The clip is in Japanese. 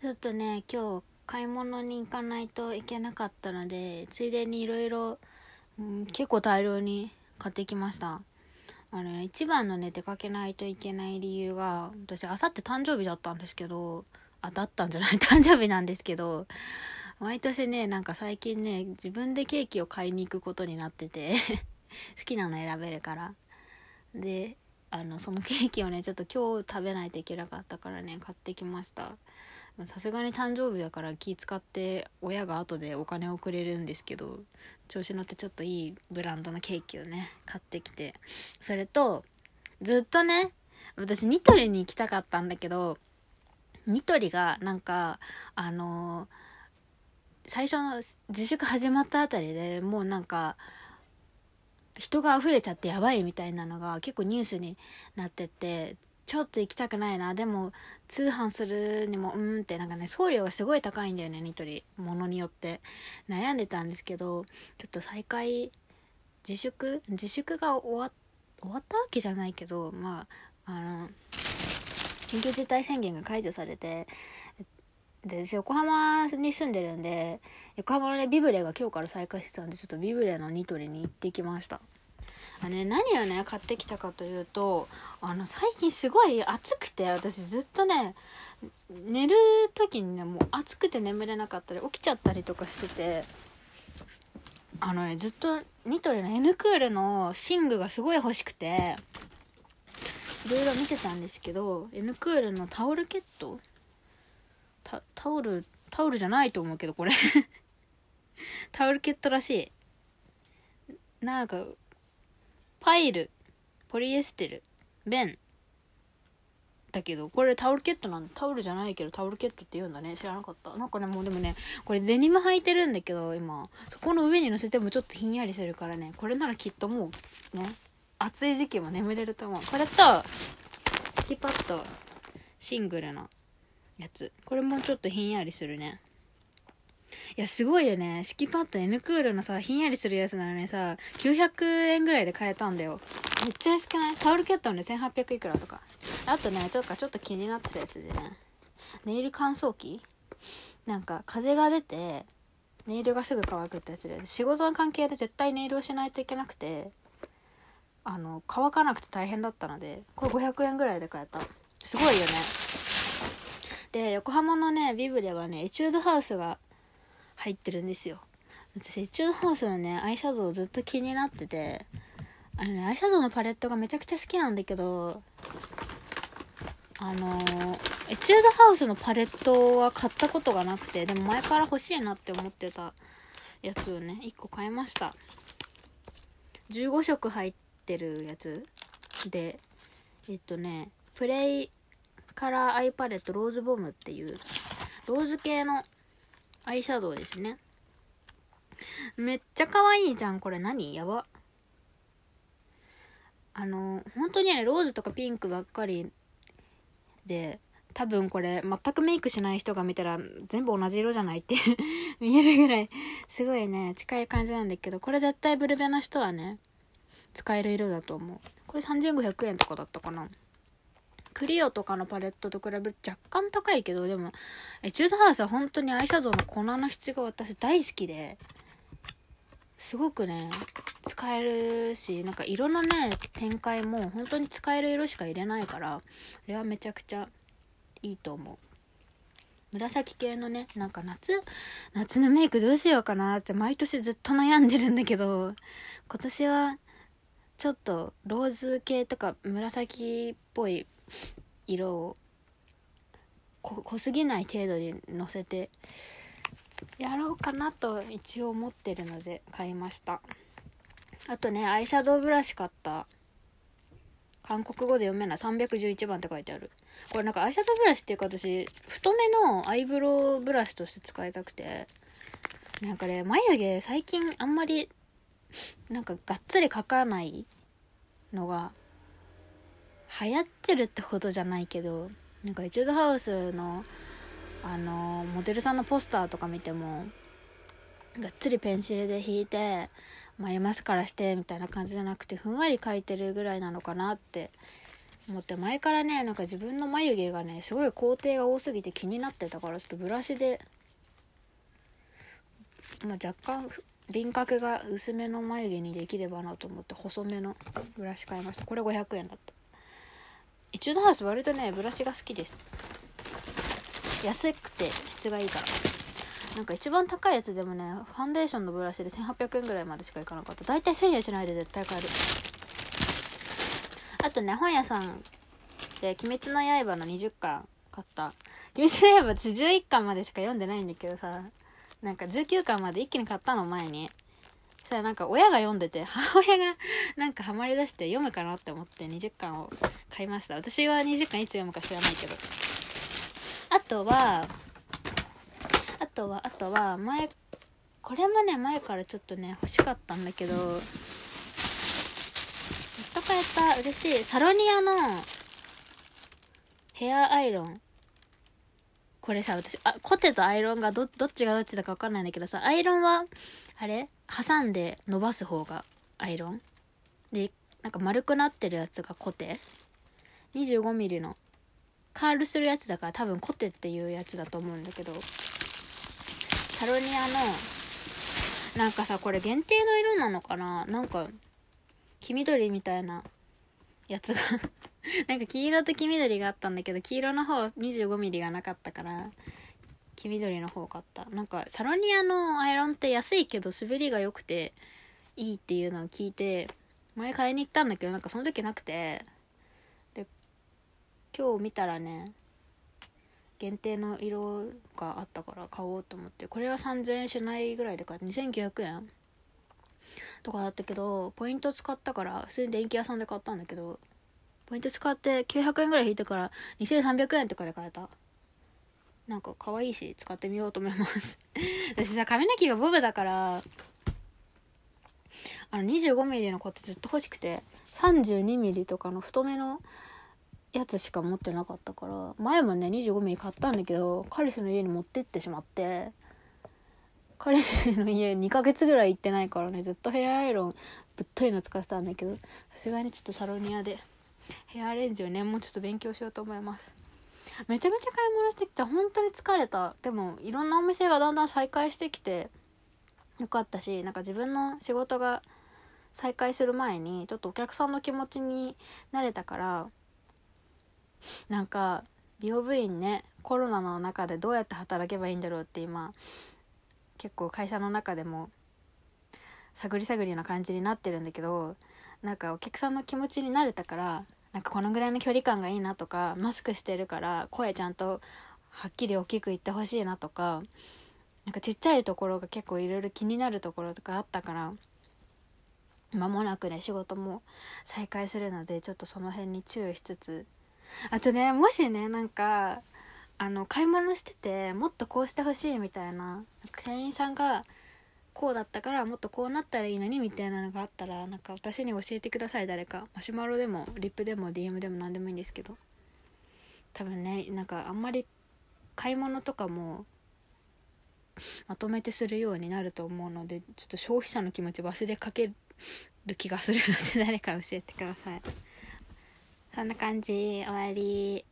ちょっとね今日買い物に行かないといけなかったのでついでにいろいろ結構大量に買ってきました。あのね一番のね出かけないといけない理由が私あさって誕生日だったんですけどあだったんじゃない？誕生日なんですけど毎年ねなんか最近ね自分でケーキを買いに行くことになってて 好きなの選べるから。であのそのケーキをねちょっと今日食べないといけなかったからね買ってきました。さすがに誕生日だから気使って親が後でお金をくれるんですけど調子乗ってちょっといいブランドのケーキをね買ってきてそれとずっとね私ニトリに行きたかったんだけどニトリがなんかあのー、最初の自粛始まったあたりでもうなんか人が溢れちゃってやばいみたいなのが結構ニュースになっててちょっと行きたくないな。でも通販するにもうんってなんかね送料がすごい高いんだよねニトリ。物によって。悩んでたんですけどちょっと再開自粛？自粛が終わ終わったわけじゃないけどまああの緊急事態宣言が解除されてで横浜に住んでるんで横浜のねビブレが今日から再開してたんでちょっとビブレのニトリに行ってきました。あね何をね買ってきたかというとあの最近すごい暑くて私ずっとね寝る時にねもう暑くて眠れなかったり起きちゃったりとかしててあのねずっとニトリの N クールの寝具がすごい欲しくていろいろ見てたんですけど N クールのタオルケット？タタオルタオルじゃないと思うけどこれ。タオルケットらしい。なんかパイルポリエステル綿だけどこれタオルケットなんだタオルじゃないけどタオルケットって言うんだね。知らなかった。なんかねもうでもねこれデニム履いてるんだけど今。そこの上に乗せてもちょっとひんやりするからね。これならきっともうね暑い時期も眠れると思う。これとスキパッドシングルのやつ。これもちょっとひんやりするね。いやすごいよね。敷きパッド N クールのさひんやりするやつなのにさ900円ぐらいで買えたんだよ。めっちゃ安くない？タオルケットもね1800いくらとか。あとねちょっとちょっと気になってたやつでね。ネイル乾燥機？なんか風が出てネイルがすぐ乾くってやつで。仕事の関係で絶対ネイルをしないといけなくてあの乾かなくて大変だったのでこれ500円ぐらいで買えた。すごいよね。で横浜のねビブレはねエチュードハウスが入ってるんですよ。私エチュードハウスのねアイシャドウずっと気になっててあのねアイシャドウのパレットがめちゃくちゃ好きなんだけどあのエチュードハウスのパレットは買ったことがなくてでも前から欲しいなって思ってたやつをね1個買いました。15色入ってるやつ。でえっとねプレイカラーアイパレットローズボムっていうローズ系のアイシャドウですね。めっちゃ可愛いじゃんこれ。何？やば。あの本当にねローズとかピンクばっかりで多分これ全くメイクしない人が見たら全部同じ色じゃないって 見えるぐらいすごいね近い感じなんだけどこれ絶対ブルベの人はね使える色だと思う。これ3500円とかだったかな。クリオとかのパレットと比べると若干高いけどでもエチュードハウスは本当にアイシャドウの粉の質が私大好きですごくね使えるしなんか色のね展開も本当に使える色しか入れないからあれはめちゃくちゃいいと思う。紫系のねなんか夏夏のメイクどうしようかなって毎年ずっと悩んでるんだけど今年はちょっとローズ系とか紫っぽい色を濃すぎない程度にのせてやろうかなと一応思ってるので買いました。あとねアイシャドウブラシ買った。韓国語で読めない。311番って書いてある。これなんかアイシャドウブラシっていうか私太めのアイブロウブラシとして使いたくてなんかね眉毛最近あんまりなんかがっつり描かないのが流行ってるってほどじゃないけどなんかエチュードハウスのあのモデルさんのポスターとか見てもがっつりペンシルで引いて眉マスカラしてみたいな感じじゃなくてふんわり描いてるぐらいなのかなって思って前からねなんか自分の眉毛がねすごい工程が多すぎて気になってたからちょっとブラシで、まあ、若干輪郭が薄めの眉毛にできればなと思って細めのブラシ買いました。これ500円だった。一度ハウス割とねブラシが好きです。安くて質がいいから。なんか一番高いやつでもねファンデーションのブラシで1800円ぐらいまでしかいかなかった。大体1000円しないで絶対買える。あとね本屋さんで「鬼滅の刃」の20巻買った「鬼滅の刃」私11巻までしか読んでないんだけどさなんか19巻まで一気に買ったの前に。したらなんか親が読んでて 母親がなんかハマりだして読むかなって思って20巻を買いました。私は20巻いつ読むか知らないけど。あとはあとはあとは前これもね前からちょっとね欲しかったんだけどやっと買えた嬉しいサロニアのヘアアイロン。これさ私あコテとアイロンがどどっちがどっちだか分かんないんだけどさアイロンはあれ挟んで伸ばす方がアイロン？でなんか丸くなってるやつがコテ？25mm のカールするやつだから多分コテっていうやつだと思うんだけどサロニアのなんかさこれ限定の色なのかな？なんか黄緑みたいなやつが なんか黄色と黄緑があったんだけど黄色の方 25mm がなかったから黄緑の方買った。なんかサロニアのアイロンって安いけど滑りが良くていいっていうのを聞いて前買いに行ったんだけどなんかその時なくてで今日見たらね限定の色があったから買おうと思ってこれは3000円しないぐらいで買って2900円とかだったけどポイント使ったから普通に電気屋さんで買ったんだけどポイント使って900円ぐらい引いたから2300円とかで買えた。なんか可愛いし使ってみようと思います。私さ髪の毛がボブだからあの 25mm の子ってずっと欲しくて 32mm とかの太めのやつしか持ってなかったから前もね 25mm 買ったんだけど彼氏の家に持ってってしまって彼氏の家2ヶ月ぐらい行ってないからねずっとヘアアイロンぶっといの使ってたんだけどさすがにちょっとサロニアでヘアアレンジをねもうちょっと勉強しようと思います。めちゃめちゃ買い物してきた本当に疲れた。でもいろんなお店がだんだん再開してきてよかったしなんか自分の仕事が再開する前にちょっとお客さんの気持ちになれたからなんか美容部員ねコロナの中でどうやって働けばいいんだろうって今結構会社の中でも探り探りな感じになってるんだけどなんかお客さんの気持ちになれたからなんかこのぐらいの距離感がいいなとかマスクしてるから声ちゃんとはっきり大きく言ってほしいなとかなんかちっちゃいところが結構いろいろ気になるところとかあったから間もなくね仕事も再開するのでちょっとその辺に注意しつつ。あとねもしねなんかあの買い物しててもっとこうしてほしいみたいな店員さんがこうだったからもっとこうなったらいいのにみたいなのがあったらなんか私に教えてください。誰か。マシュマロでもリップでも DM でも何でもいいんですけど。多分ねなんかあんまり買い物とかもまとめてするようになると思うのでちょっと消費者の気持ち忘れかける気がするので誰か教えてください。そんな感じ。終わり。